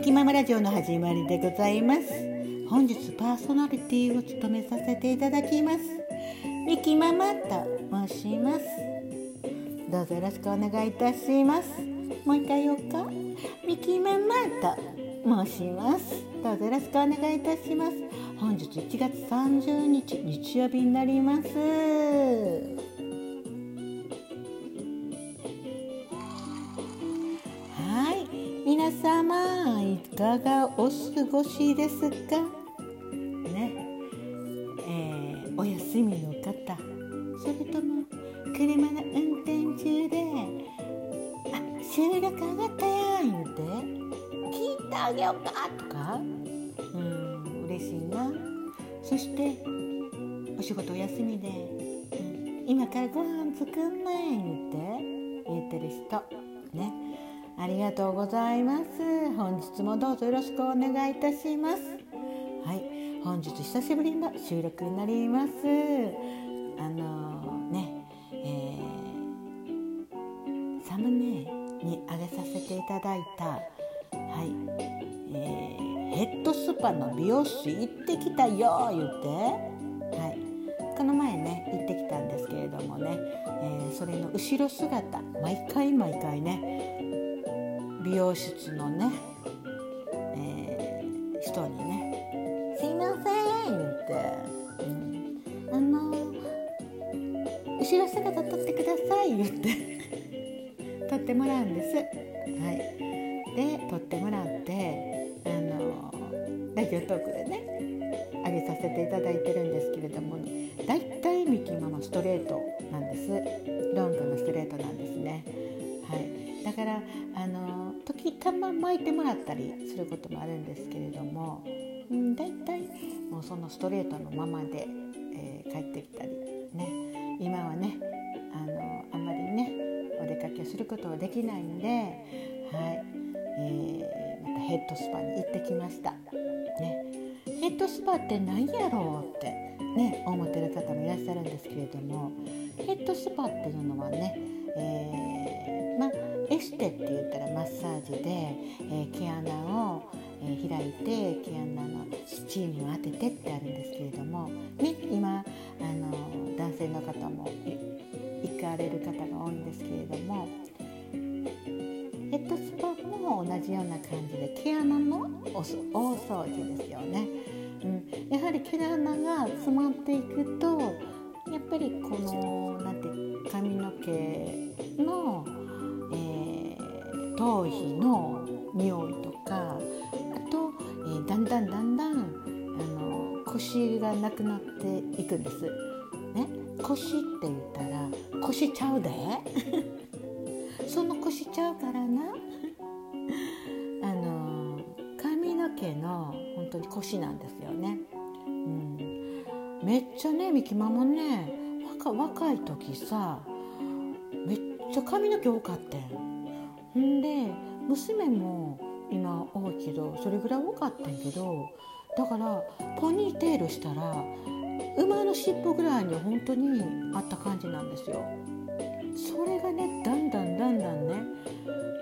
ミキママラジオの始まりでございます。本日パーソナリティを務めさせていただきます。ミキママと申します。どうぞよろしくお願いいたします。もう一回言おうか。ミキママと申します。どうぞよろしくお願いいたします。本日1月30日日曜日になります。いかがお過ごしですか？ね。えーお休みの方。それとも車の運転中で「あ収録上がったやん」言うて聞いてあげようかとか？うん嬉しいな。そしてお仕事お休みで、うん、今からご飯作んねん言って言ってる人。ね。ありがとうございます。本日もどうぞよろしくお願いいたします。はい。本日久しぶりの収録になります。あのねえーサムネに上げさせていただいたはい、えーヘッドスパの美容室行ってきたよ言ってはいこの前ね行ってきたんですけれどもね、えーそれの後ろ姿毎回毎回ね美容室のね、えー人にね「すいません」言って「うん、あの後ろ姿撮ってください」言って撮ってもらうんです。はい、で撮ってもらってあのラジオトークでね上げさせていただいてるんですけれども、ね、だいたいミキママストレートなんですロングのストレートなんですね。はい、だからあの時たま巻いてもらったりすることもあるんですけれども、うん、だいたいもうそのストレートのままで、えー帰ってきたりね。今はねあのあんまりねお出かけすることはできないんで、はい。えーまたヘッドスパに行ってきました。ね、ヘッドスパって何やろうって、ね、思ってる方もいらっしゃるんですけれどもヘッドスパっていうのはね、えーまあ、エステって言ったらマッサージで、え毛穴を、え開いて毛穴のスチームを当ててってあるんですけれども、ね、今あの男性の方も行かれる方が多いんですけれどもヘッドスパも同じような感じで毛穴のお大掃除ですよね、うん、やはり毛穴が詰まっていくとやっぱりこのなんて髪の毛の、頭皮の匂いとかあと、えーだんだんだんだんあの腰がなくなっていくんです。ね、腰って言ったら腰ちゃうで。その腰ちゃうからな。あの髪の毛の本当に腰なんですよね、うん、めっちゃねみきまもね若若い時さめっちゃ髪の毛多かったん。んで娘も今多いけどそれぐらい多かったんやけどだからポニーテールしたら馬の尻尾ぐらいに本当にあった感じなんですよ。それがねだんだんだんだんね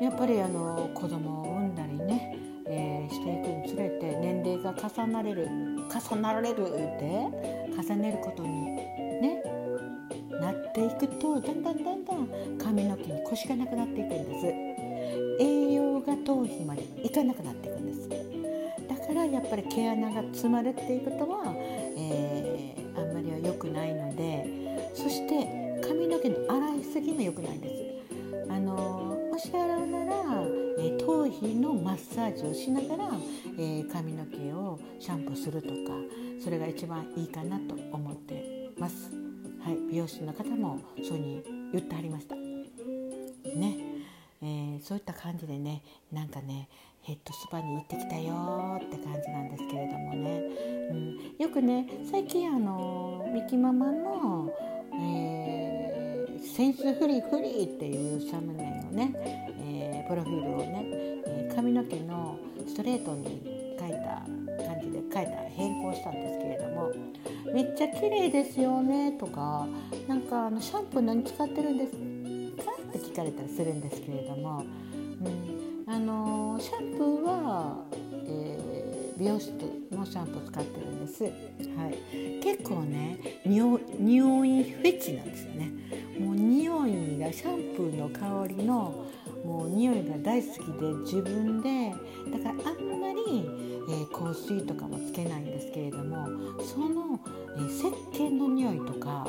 やっぱりあの子供を産んだりね、えーしていくにつれて年齢が重なれる重なられるって重ねることにねなっていくとだんだんだんだん髪の毛に腰がなくなっていくんです栄養が頭皮までいかなくなっていくんです。だからやっぱり毛穴が詰まるっていうことは、えーあんまりは良くないのでそして髪の毛の洗いすぎも良くないんです。あのもし洗うなら、えー頭皮のマッサージをしながら、えー髪の毛をシャンプーするとかそれが一番いいかなと思ってます。はい美容師の方もそうに言ってはりました。ね。えーそういった感じでねなんかねヘッドスパに行ってきたよって感じなんですけれどもね、うん、よくね最近あのミキママの、えーセンスフリーフリーっていうサムネのね、えープロフィールをね、え髪の毛のストレートに書いた感じで書いた変更したんですけれどもめっちゃ綺麗ですよねとかなんかあのシャンプー何使ってるんですかって聞かれたりするんですけれども、うん、あのシャンプーはえ美容室のシャンプー使ってるんです、はい、結構ね匂匂いフェチなんですよね。もう匂いがシャンプーの香りのもう匂いが大好きで自分で。だからあんまり、えー、香水とかもつけないんですけれどもその、えー、石鹸の匂いとか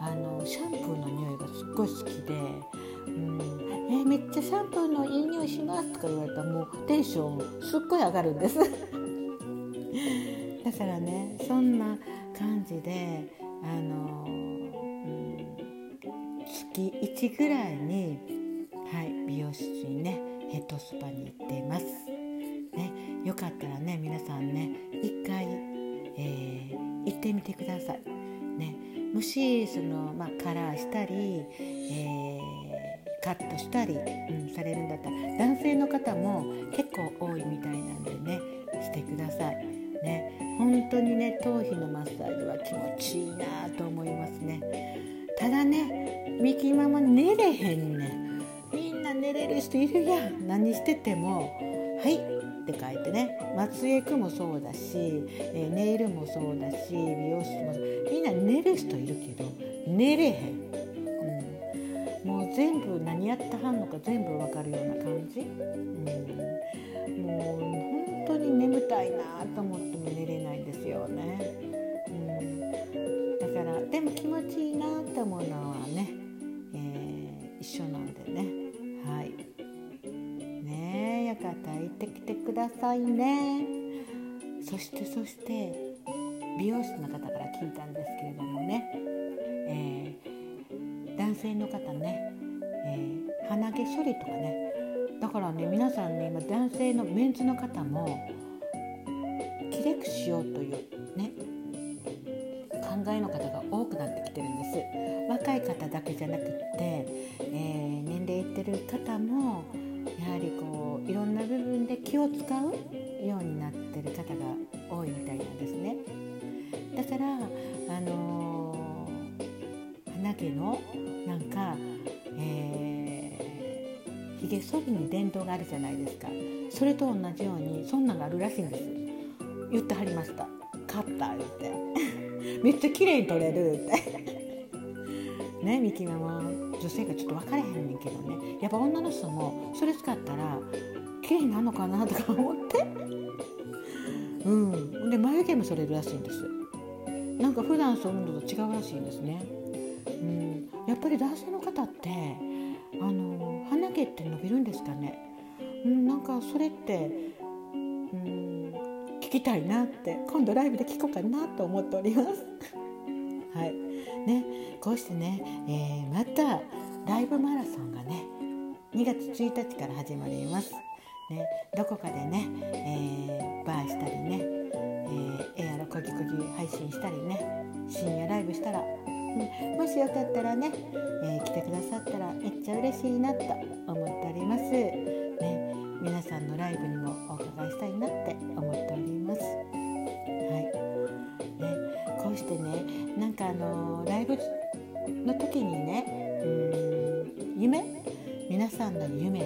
あのシャンプーの匂いがすっごい好きで。うん。えー、めっちゃシャンプーのいい匂いしますとか言われたらもうテンションすっごい上がるんです。だからねそんな感じであの、うん、月1ぐらいに、はい、美容室にねヘッドスパに行っています、ね、よかったらね皆さんね一回、えー、行ってみてください。ねもしその、まあ、カラーしたり、えーカットしたり、うん、されるんだったら男性の方も結構多いみたいなんでねしてください。ね本当にね頭皮のマッサージは気持ちいいなと思いますね。ただねミキママ寝れへんねみんな寝れる人いるやん。何してても「はい」って書いてね。松江区もそうだし、えー、ネイルもそうだし美容室もみんな寝る人いるけど寝れへん。もう全部何やってはんのか全部わかるような感じ、うん、もう本当に眠たいなと思っても寝れないんですよね、うん、だからでも気持ちいいなと思うのはね、えー、一緒なんでね。はい。ねよかったら行ってきてくださいね。そしてそして美容室の方から聞いたんですけれどもね、えー、男性の方ねえー、鼻毛処理とかね。だからね皆さんね今男性のメンズの方もきれくしようというね考えの方が多くなってきてるんです。若い方だけじゃなくって、えー、年齢いってる方もやはりこういろんな部分で気を使うようになってる方が多いみたいなんですね。だからあのー、鼻毛のげ剃りに伝統があるじゃないですか。それと同じようにそんなんがあるらしいんです。言ってはりました「カッター」言って。めっちゃ綺麗に取れるって。ねミキママ。女性がちょっと分かれへんねんけどね。やっぱ女の人もそれ使ったら綺麗になるのかなとか思って。うん。で眉毛も剃れるらしいんです。なんか普段剃るのと違うらしいんですね。うん。やっぱり男性の方ってあのって伸びるんですかね、うん、なんかそれって、うん、聞きたいなって今度ライブで聞こうかなと思っております。はいね、こうしてね、えー、またライブマラソンがね2月1日から始まります。ね、どこかでね、えー、バーしたりね、えー、エアロコギコギ配信したりね深夜ライブしたらもしよかったらね、えー、来てくださったらめっちゃ嬉しいなと思っております。ね、皆さんのライブにもお伺いしたいなって思っております。はい。ね、こうしてね、なんかあのー、ライブの時にね、うん夢皆さんの夢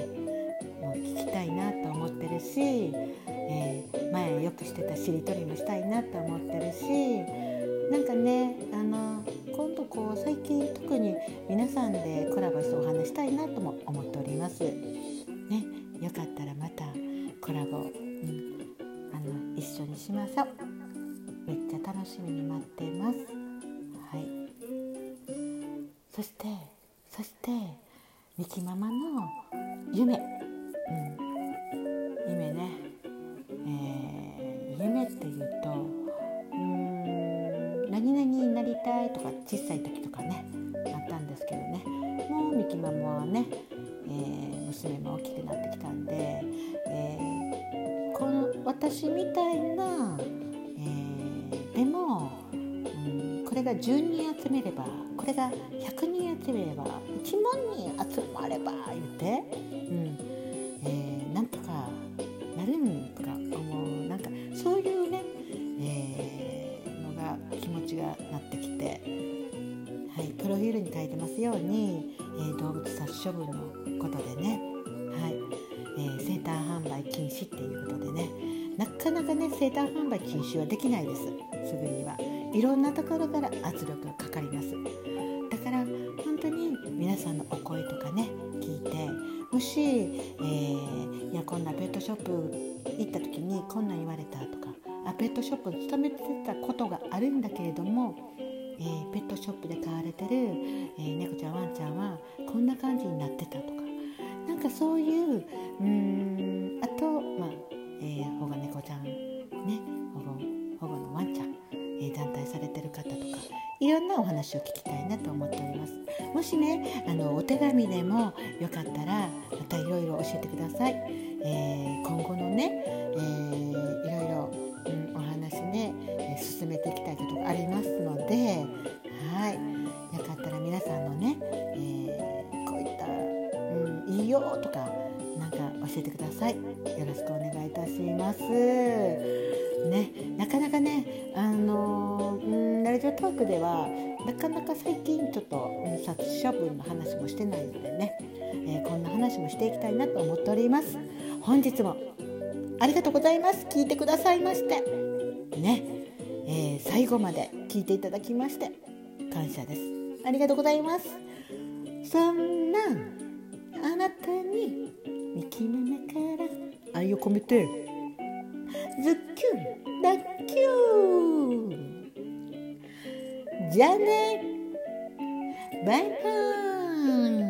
も聞きたいなと思ってるし、えー、前よくしてたしりとりもしたいなと思ってるしなんかねあの今度こう最近特に皆さんでコラボしてお話したいなとも思っております。ね、よかったらまたコラボ、うん、あの一緒にしましょう。めっちゃ楽しみに待っています。はい。そしてそしてミキママの夢、うん、夢ね、えー、になりたいとか小さい時とかねあったんですけどね。もうミキママはね、えー、娘も大きくなってきたんで、えー、この私みたいな、え、でも、うん、これが10人集めればこれが100人集めれば1万人集まれば言って、ますように、えー、動物殺処分のことでね、はい。えー、生誕販売禁止っていうことでね、なかなかね生誕販売禁止はできないです。すぐには。いろんなところから圧力がかかります。だから本当に皆さんのお声とかね聞いてもし、えー、いやこんなペットショップ行った時にこんなん言われたとかあペットショップ勤めてたことがあるんだけれども、えー、ペットショップで飼われてる、えー、猫ちゃんワンちゃんはこんな感じになってたとか。なんかそういううんあと、まあえー、保護猫ちゃんね保護保護のワンちゃん、え団体されてる方とかいろんなお話を聞きたいなと思っております。もしねあのお手紙でもよかったらまたいろいろ教えてください、え今後のね、えー、いろいろ、うん、お話ね、進めていきたいことがありますのではい。よかったら皆さんのね、えー、こういった、うん、いいよとかなんか教えてください。よろしくお願いいたします。ねなかなかねあのー、ラジオトークではなかなか最近ちょっと、うん、殺処分の話もしてないのでね、えー、こんな話もしていきたいなと思っております。本日もありがとうございます。聞いてくださいまして。ね、えー、最後まで聞いていただきまして感謝です。ありがとうございます。そんなあなたに右耳から。愛を込めて。ズッキュンラッキュー。じゃあね。バイバイ。